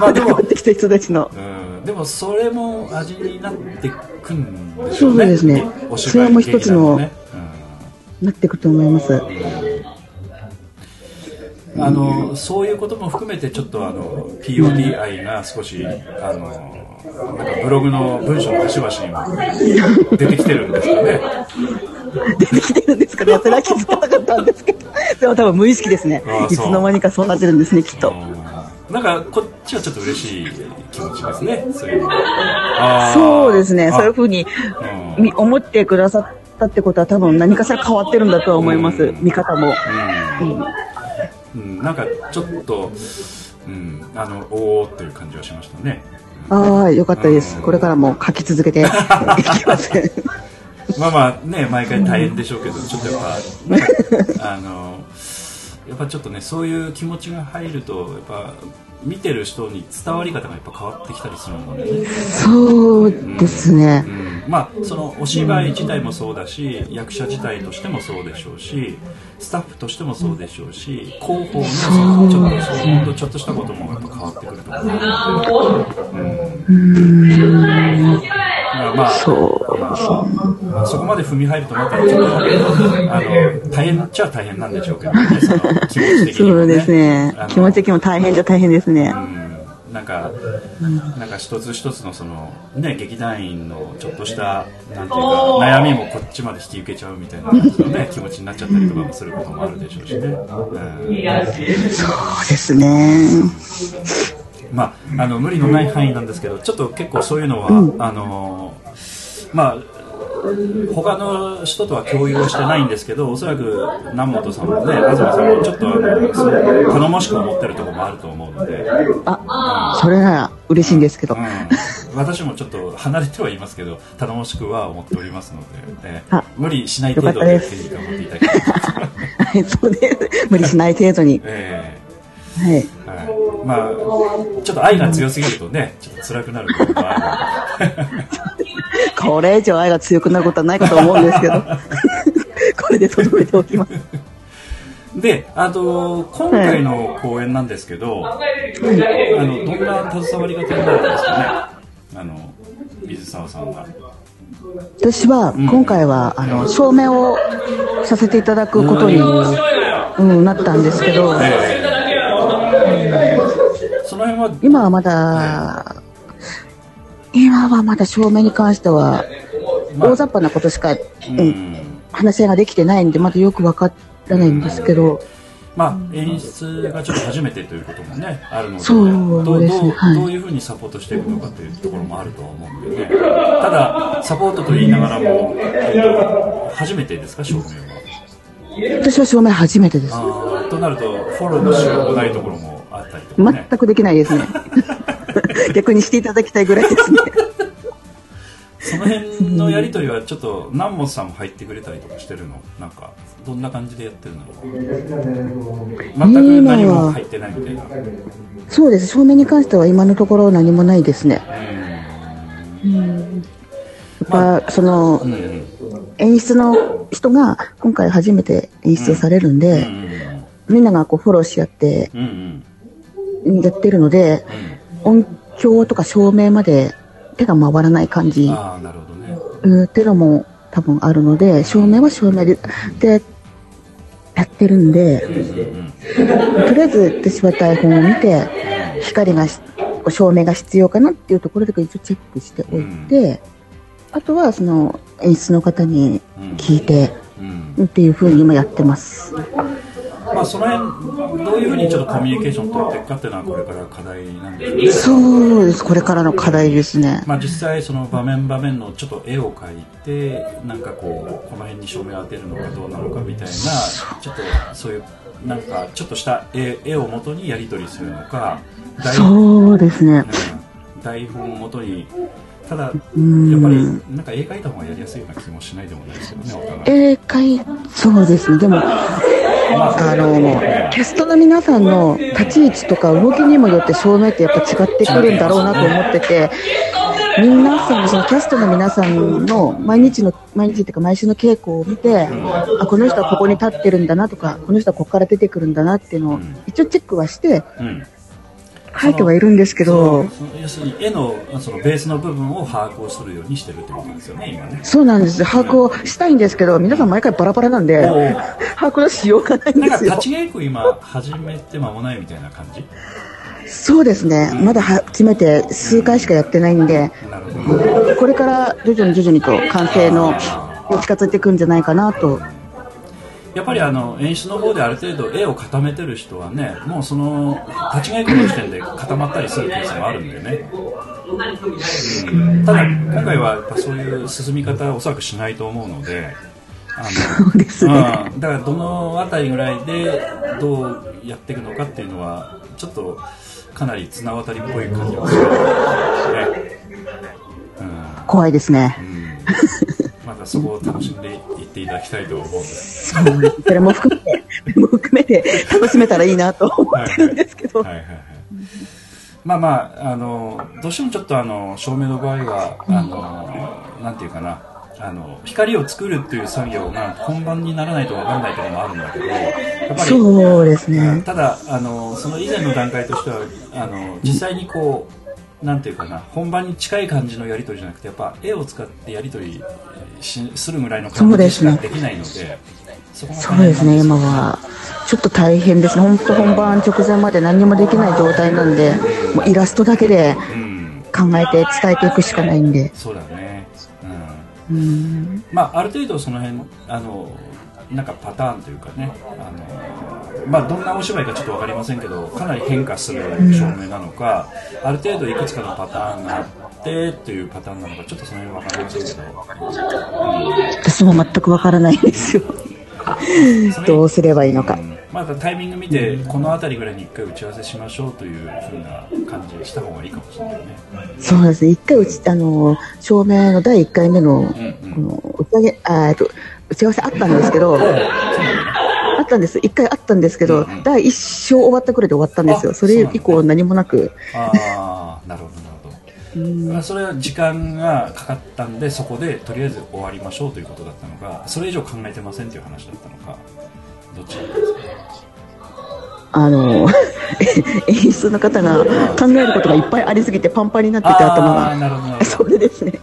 あでもきた人たちの。うん。でもそれも味になってくんでしょそううねですね。お芝居それも一つの劇団ねなっていくと思います。うんあのそういうことも含めてちょっとあの POD 愛が少しあのなんかブログの文章の端々にも出てきてるんですかね出てきてるんですかね。それは気づかなかったんですけど。でも多分無意識ですね。いつの間にかそうなってるんですね、きっと。うんなんかこっちはちょっと嬉しい気持ちですねそういうそうですね。あそういうふうに思ってくださったってことは多分何かしら変わってるんだとは思います。見方も。うん、なんかちょっと、うん、あのおおっていう感じはしましたね。ああ、よかったです。これからも書き続けて [LAUGHS] まあまあね毎回大変でしょうけど、ちょっとやっぱあのやっぱちょっとねそういう気持ちが入るとやっぱ見てる人に伝わり方がやっぱ変わってきたりするのでね。そうですねう。ん、まあそのお芝居自体もそうだし役者自体としてもそうでしょうしスタッフとしてもそうでしょうし広報のそのちょっとちょっとしたこともやっぱ変わってくると思ううん、まあまあそう。まあそこまで踏み入るとまたちょっとあの大変っちゃ大変なんでしょうけどね気持ち的にも、ね、そうですね。気持ち的にも大変じゃ大変ですね。うん。なんか、なんか一つ一つのそのね劇団員のちょっとしたなんていうか悩みもこっちまで引き受けちゃうみたいな感じのね気持ちになっちゃったりとかもすることもあるでしょうしね。うん。そうですね。まああの無理のない範囲なんですけど、ちょっと結構そういうのは、あのまあ他の人とは共有はしてないんですけど、おそらく南本さんもね、東さんもちょっとあのその頼もしく思ってるところもあると思うので。あ、それなら嬉しいんですけど。うん、私もちょっと離れてはいますけど頼もしくは思っておりますので、えあ無理しない程度でぜひ頑張っていただきたい。はい、そうです。無理しない程度に。えはい。えはいまあちょっと愛が強すぎるとねちょっと辛くなることもあ [LAUGHS] [LAUGHS] これ以上愛が強くなることはないかと思うんですけど。[LAUGHS] これでとどめておきます。るであと今回の公演なんですけど、あのどんな携わり方になるんですかね？あの水沢さんは私は今回は、あの証明をさせていただくことに、うん、なったんですけど、その辺は今はまだ、今はまだ証明に関しては、まあ大雑把なことしか、ううん。ん話し合いができてないんで、まだよくわからないんですけど、まあ、演出がちょっと初めてということもねあるのでそうどうですねどうはい。どういうふうにサポートしていくのかというところもあるとは思うんでね。ただサポートと言いながらも、えっと、初めてですか証明は。私は証明初めてです。となるとフォローのしようがないところもあったりとかね。全くできないですね。[LAUGHS] 逆にしていただきたいぐらいですね。その辺のやり取りはちょっと南本さんも入ってくれたりとかしてるの？なんかどんな感じでやってるの全く何も入ってないみたいな。そうです。証明に関しては今のところ何もないですね。やっぱ、その、うん。うん演出の人が今回初めて演出をされるんで、みんながこうフォローし合ってうんうん。やってるので、音響とか照明まで手が回らない感じ、ああなるほどね。うんっていうのも多分あるので、照明は照明ででやってるんで、とりあえず私は台本を見て、光がし、照明が必要かなっていうところで一応チェックしておいて、あとはその演出の方に聞いて、うん。っていう風に今やってます。まあその辺どういうふうにちょっとコミュニケーション取っていくかっていうのはこれから課題なんでしょうねそうです。これからの課題ですね。まあ、実際その場面場面のちょっと絵を描いてなんかこうこの辺に照明を当てるのかどうなのかみたいなちょっとそういうなんかちょっとした絵絵を元にやり取りするのか台そうですね。うん台本を元にただやっぱりんなんか絵描いた方がやりやすいような気もしないでもないですけどねお互い。そうです。ね。でも、あの、キャストの皆さんの立ち位置とか動きにもよって照明ってやっぱ違ってくるんだろうなと思ってて、皆さん、そのキャストの皆さんの毎日の、毎日っていうか毎週の稽古を見て、あ、この人はここに立ってるんだなとか、この人はここから出てくるんだなっていうのを一応チェックはしてうん書いてはいるんですけど、要するに絵のそのベースの部分を把握をするようにしてるってことですよね今ね。そうなんです。把握をしたいんですけど、皆さん毎回バラバラなんで、把握のしようがないんですよなんか立。ち稽古今始めて間もないみたいな感じ？そうですね。まだ初めて数回しかやってないんで、これから徐々に徐々にと完成の近づいていくんじゃないかなと。やっぱりあの演出の方である程度絵を固めてる人はねもうその立ち稽古の時点で固まったりするケースもあるんだよね、うん、ただ今回はやっぱそういう進み方はおそらくしないと思うのであのそうですね。うん、だからどの辺りぐらいでどうやっていくのかっていうのはちょっとかなり綱渡りっぽい感じがするね、うん。怖いですね。ま [LAUGHS] たそこを楽しんでいっていただきたいと思うんです。それも含めて、含めて楽しめたらいいなと思ってるんですけど。はいはいはい。まあまあ、あの、どうしてもちょっとあの、照明の場合は、あの、なんていうかな、あの、光を作るっていう作業が本番にならないとわかんないところもあるんだけど、やっぱり、そうですね。ただあのその以前の段階としてはあの実際にこうなんていうかな本番に近い感じのやり取りじゃなくてやっぱ絵を使ってやり取りしするぐらいの感じしかできないのでそうですね、今は。ちょっと大変ですね。本当本番直前まで何もできない状態なんで、もうイラストだけでうん考えて伝えていくしかないんで。そうだね、うんうん。まあ、ある程度その辺あのなんかパターンというかねあの、まあ、どんなお芝居かちょっと分かりませんけどかなり変化する照明なのか、ある程度いくつかのパターンがあってというパターンなのかちょっとその辺分かりませんけど、私も全くわからないんですよ。どうすればいいのか。うんまたタイミング見てこの辺りぐらいに一回打ち合わせしましょうというふうな感じにした方がいいかもしれないね。そうですね。一回うち、あの、照明の第一回目の、この、打ち上げ、あと、打ち合わせあったんですけど、あったんです。一回あったんですけど、うんうん第一章終わったくらいで終わったんですよ。あそれ以降何もなく。ああなるほどなるほどうんあそれは時間がかかったんでそこでとりあえず終わりましょうということだったのかそれ以上考えてませんという話だったのかどっちだったんですか？あの、[LAUGHS] 演出の方が考えることがいっぱいありすぎてパンパンになってて頭が。それですね。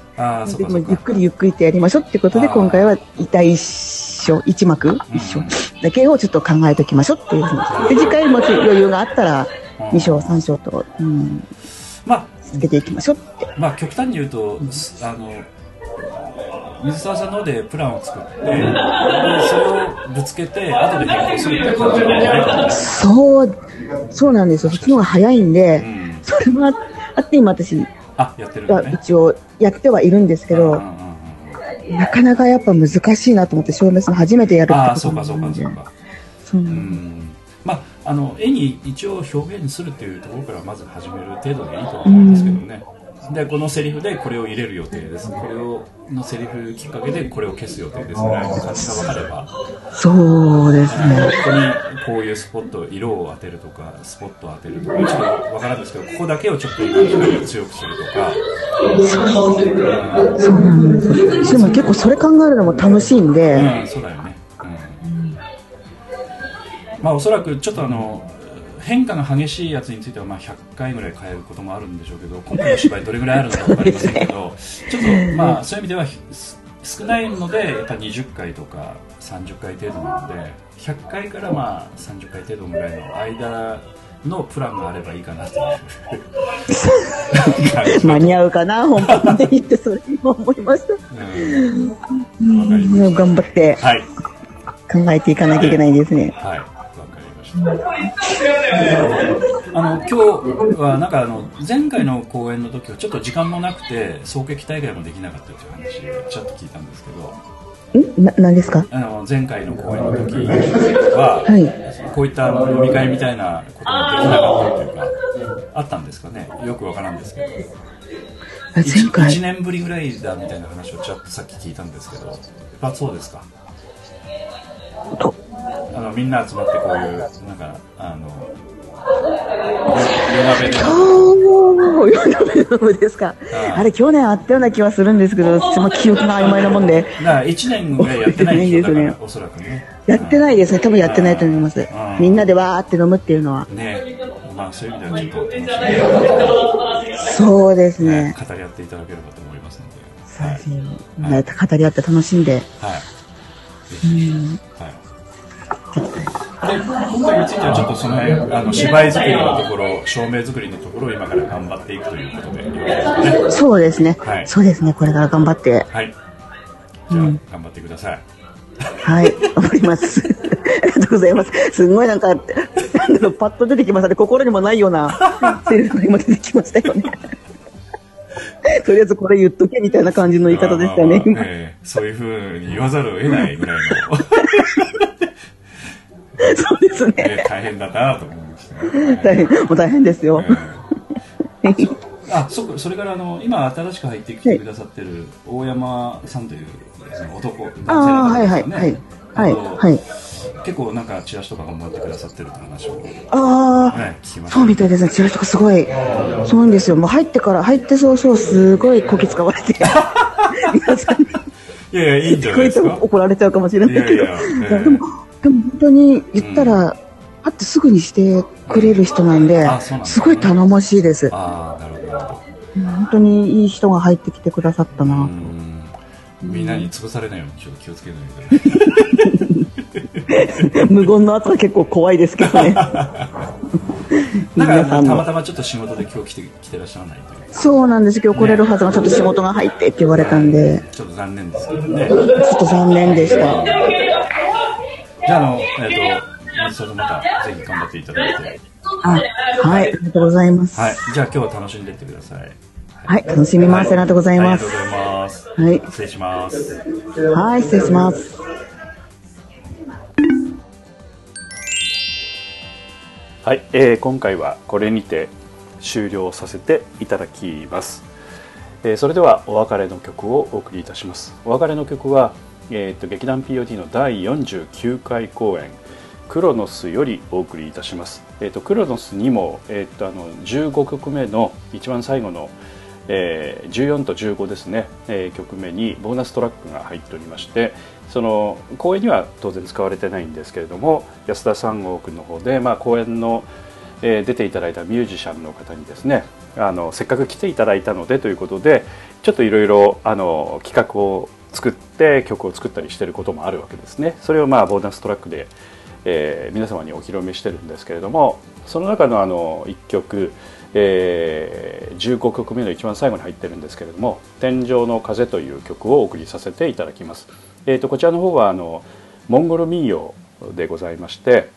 でもゆっくりゆっくりとやりましょうってことで、今回は第一章、一幕、一章だけをちょっと考えておきましょうっていう。で、次回もし余裕があったら、二章、三章と、うん、まあ続けていきましょうって。まあ極端に言うとすあの水沢さんの方でプランを作ってでそれをぶつけて後で変更するって感じなんじゃないかなそう、そうなんですよ。そっちの方が早いんで、うん。それもあって今私あやってるね。一応やってはいるんですけどうんうん、うんうん。なかなかやっぱ難しいなと思って、照明さん初めてやるってことああそうかそうなのでかそうか。うそう。なん。んまああの絵に一応表現するっていうところからまず始める程度でいいと思うんですけどね、でこのセリフでこれを入れる予定です。これをのセリフきっかけでこれを消す予定です。ぐらい。の感じが分かればそうですこね。こにこういうスポット色を当てるとかスポットを当てるとかちょっとわからんですけどここだけをちょっと今強くするとか。そうなんです。でも結構それ考えるのも楽しいんで、うんそうだよね、うん、まあおそらくちょっとあの変化が激しいやつについてはまあ100回ぐらい変えることもあるんでしょうけど今回の芝居どれぐらいあるのか分かりませんけど [LAUGHS] ちょっとまあそういう意味ではひ少ないのでやっぱ20回とか30回程度なので100回からまあ30回程度ぐらいの間のプランがあればいいかなと [LAUGHS] 間に合うかな、本番で言って、それ今思いました。うん頑張ってたはい考えていかなきゃいけないですね。はい、わかりました。あの今日はなんかあの前回の公演の時はちょっと時間もなくて総劇大会もできなかったという話をちょっと聞いたんですけど、ん？な、何ですか？あの前回の公演の時は、はいこういったあの飲み会みたいなことができなかったというかあったんですかね？よくわからんですけど、あ前1回。年ぶりぐらいだみたいな話をちょっとさっき聞いたんですけど、やっぱそうですか？と。あのみんな集まってこういうなんかあの夜鍋で。夜ですかあ。れ、去年あったような気はするんですけど、その記憶が曖昧なもんで、だから1年ぐらいやってないんですね。おそらくね。やってないですね。多分やってないと思います。うん。みんなでわーって飲むっていうのは。ね。まあそういう意味ではちょっとそうですね。ね。語り合っていただければと思いますので。はい。語り合って楽しんで。はい。ぜひはいで今回についてはちょっとその辺あの芝居作りのところ照明作りのところを今から頑張っていくということでよろしいですかねそうですねはい。そうですね。これから頑張って。はいじゃあ、頑張ってくださいはい。頑張ります。[LAUGHS] ありがとうございます。すごいなんか、なんだろう、パッと出てきましたね。心にもないようなセリフが今出てきましたよね。[LAUGHS] とりあえずこれ言っとけみたいな感じの言い方でしたよね。まあまあええそういうふうに言わざるを得ないぐらいの [LAUGHS] [LAUGHS] そうですね。え大変だなと思いましたね。大変、もう大変ですよ。[LAUGHS] あそこそれからあの今新しく入ってきてくださってる大山さんという男男性の方はいはい、ですよね。はい。はい、はい。結構なんかチラシとか頑張ってくださってるって話を、ね、ああ、聞きました。そうみたいですね。チラシとかすごい。そうなんですよ。もう入ってから、入ってそうそう、すごいこき使われて。[LAUGHS] 皆さんに、いやいやいいんじゃないですか？怒られちゃうかもしれないけど。いやいやええでも、でも本当に言ったら、パってすぐにしてくれる人なんですごい頼もしいです。ああなるほど。本当にいい人が入ってきてくださったな。うんみんなに潰されないようにちょっと気をつけないとね。[LAUGHS] 無言の後は結構怖いですけどね。[LAUGHS] なんかたまたまちょっと仕事で今日来て来てらっしゃらないというそうなんです。今日来れるはずがちょっと仕事が入ってって言われたんで、ちょっと残念ですけどね。ちょっと残念でした。じゃあ、あの、えっ、と、水沢さんまたぜひ頑張っていただいて。あ、はい、ありがとうございます。はい。じゃあ今日は楽しんでいってください。はい、楽しみます。ありがとうございますありがとうございます。はい失礼します。はい、失礼します。はい、えー今回はこれにて終了させていただきます、えーそれではお別れの曲をお送りいたしますお別れの曲は、えーと劇団 POD の第49回公演、クロノスよりお送りいたします。えっ、とクロノスにもえっ、とあの15曲目の一番最後の、えー、14と15ですね、えー、曲目にボーナストラックが入っておりまして、その公演には当然使われてないんですけれども、安田三郷君の方でまあ公演のえー、出ていただいたミュージシャンの方にですねあのせっかく来ていただいたのでということでちょっといろいろ企画を作って曲を作ったりしてることもあるわけですね。それをまあボーナストラックで、えー、皆様にお披露目してるんですけれどもその中のあの1曲、えー、15曲目の一番最後に入ってるんですけれども「天井の風」という曲をお送りさせていただきます、えーと、こちらの方はあのモンゴル民謡でございまして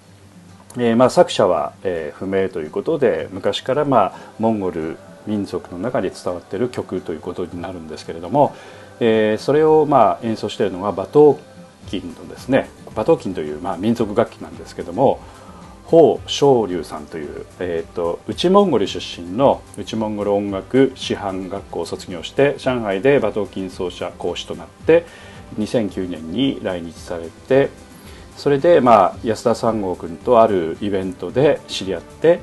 えー、まあ、作者は、えー、不明ということで昔からまあモンゴル民族の中で伝わっている曲ということになるんですけれども、えー、それをまあ演奏しているのが馬頭琴のですね馬頭琴というまあ民族楽器なんですけども宝昇龍さんという、えーと、内モンゴル出身の内モンゴル音楽師範学校を卒業して上海で馬頭琴奏者講師となって2009年に来日されてそれで、まあ、安田三郷君とあるイベントで知り合って、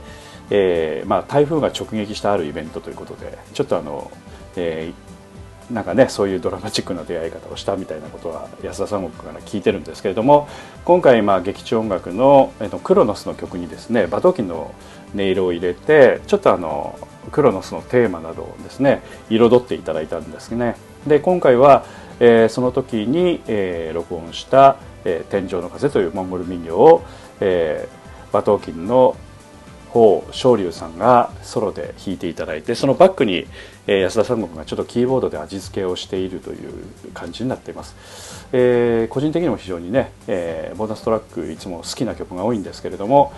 えーまあ、台風が直撃したあるイベントということでちょっとあの、えー、なんかねそういうドラマチックな出会い方をしたみたいなことは安田三郷君から聞いてるんですけれども今回、まあ、劇中音楽の、えー、クロノスの曲にですねバトキンの音色を入れてちょっとあのクロノスのテーマなどをですね彩っていただいたんですね。で今回は、えー、その時に、えー、録音した「えー、天井の風というモンゴル民謡を、えー、馬頭琴の方昇龍さんがソロで弾いていただいてそのバックに、え、安田三国がちょっとキーボードで味付けをしているという感じになっています、えー、個人的にも非常にね、えー、ボーナストラックいつも好きな曲が多いんですけれども、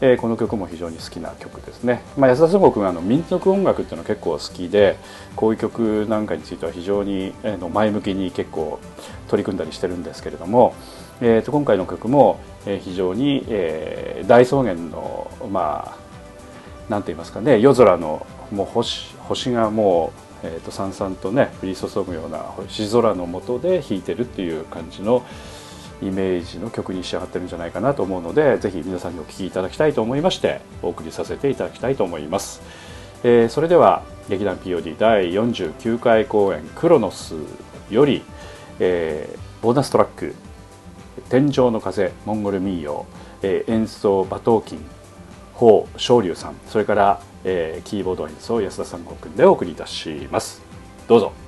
えー、この曲も非常に好きな曲ですね、まあ、安田三国があの民族音楽っていうのは結構好きでこういう曲なんかについては非常に、えー、の前向きに結構取り組んだりしてるんですけれども、えー、と今回の曲も、えー、非常に、えー、大草原のまあなんて言いますかね夜空のもう星星がもう、えー、とさんさんとね降り注ぐような星空の下で弾いてるっていう感じのイメージの曲に仕上がってるんじゃないかなと思うのでぜひ皆さんにお聴きいただきたいと思いましてお送りさせていただきたいと思います、えー、それでは劇団 POD 第49回公演「クロノス」より、えー、ボーナストラック天井の風モンゴル民謡、えー、演奏馬頭琴宝昇龍さんそれから、えー、キーボード演奏安田三国君でお送りいたします。どうぞ。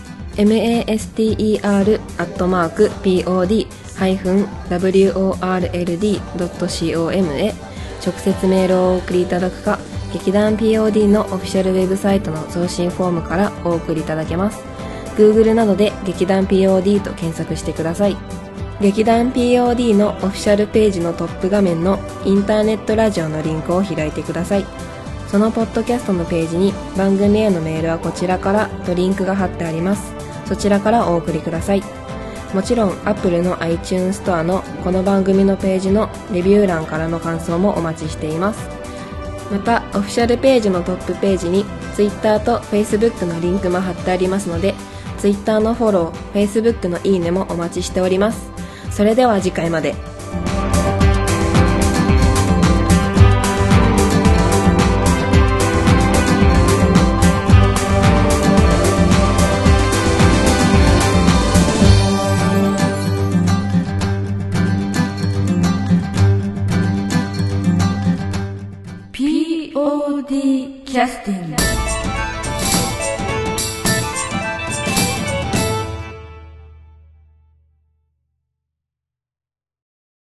master.pod-world.com へ直接メールをお送りいただくか劇団 POD のオフィシャルウェブサイトの送信フォームからお送りいただけます。Google などで劇団 POD と検索してください。劇団 POD のオフィシャルページのトップ画面のインターネットラジオのリンクを開いてください。そのポッドキャストのページに番組へのメールはこちらからとリンクが貼ってあります。そちらからお送りください。もちろん Apple の iTunes ストアのこの番組のページのレビュー欄からの感想もお待ちしています。またオフィシャルページのトップページに Twitter と Facebook のリンクも貼ってありますので Twitter のフォロー Facebook のいいねもお待ちしております。それでは次回まで。Justin.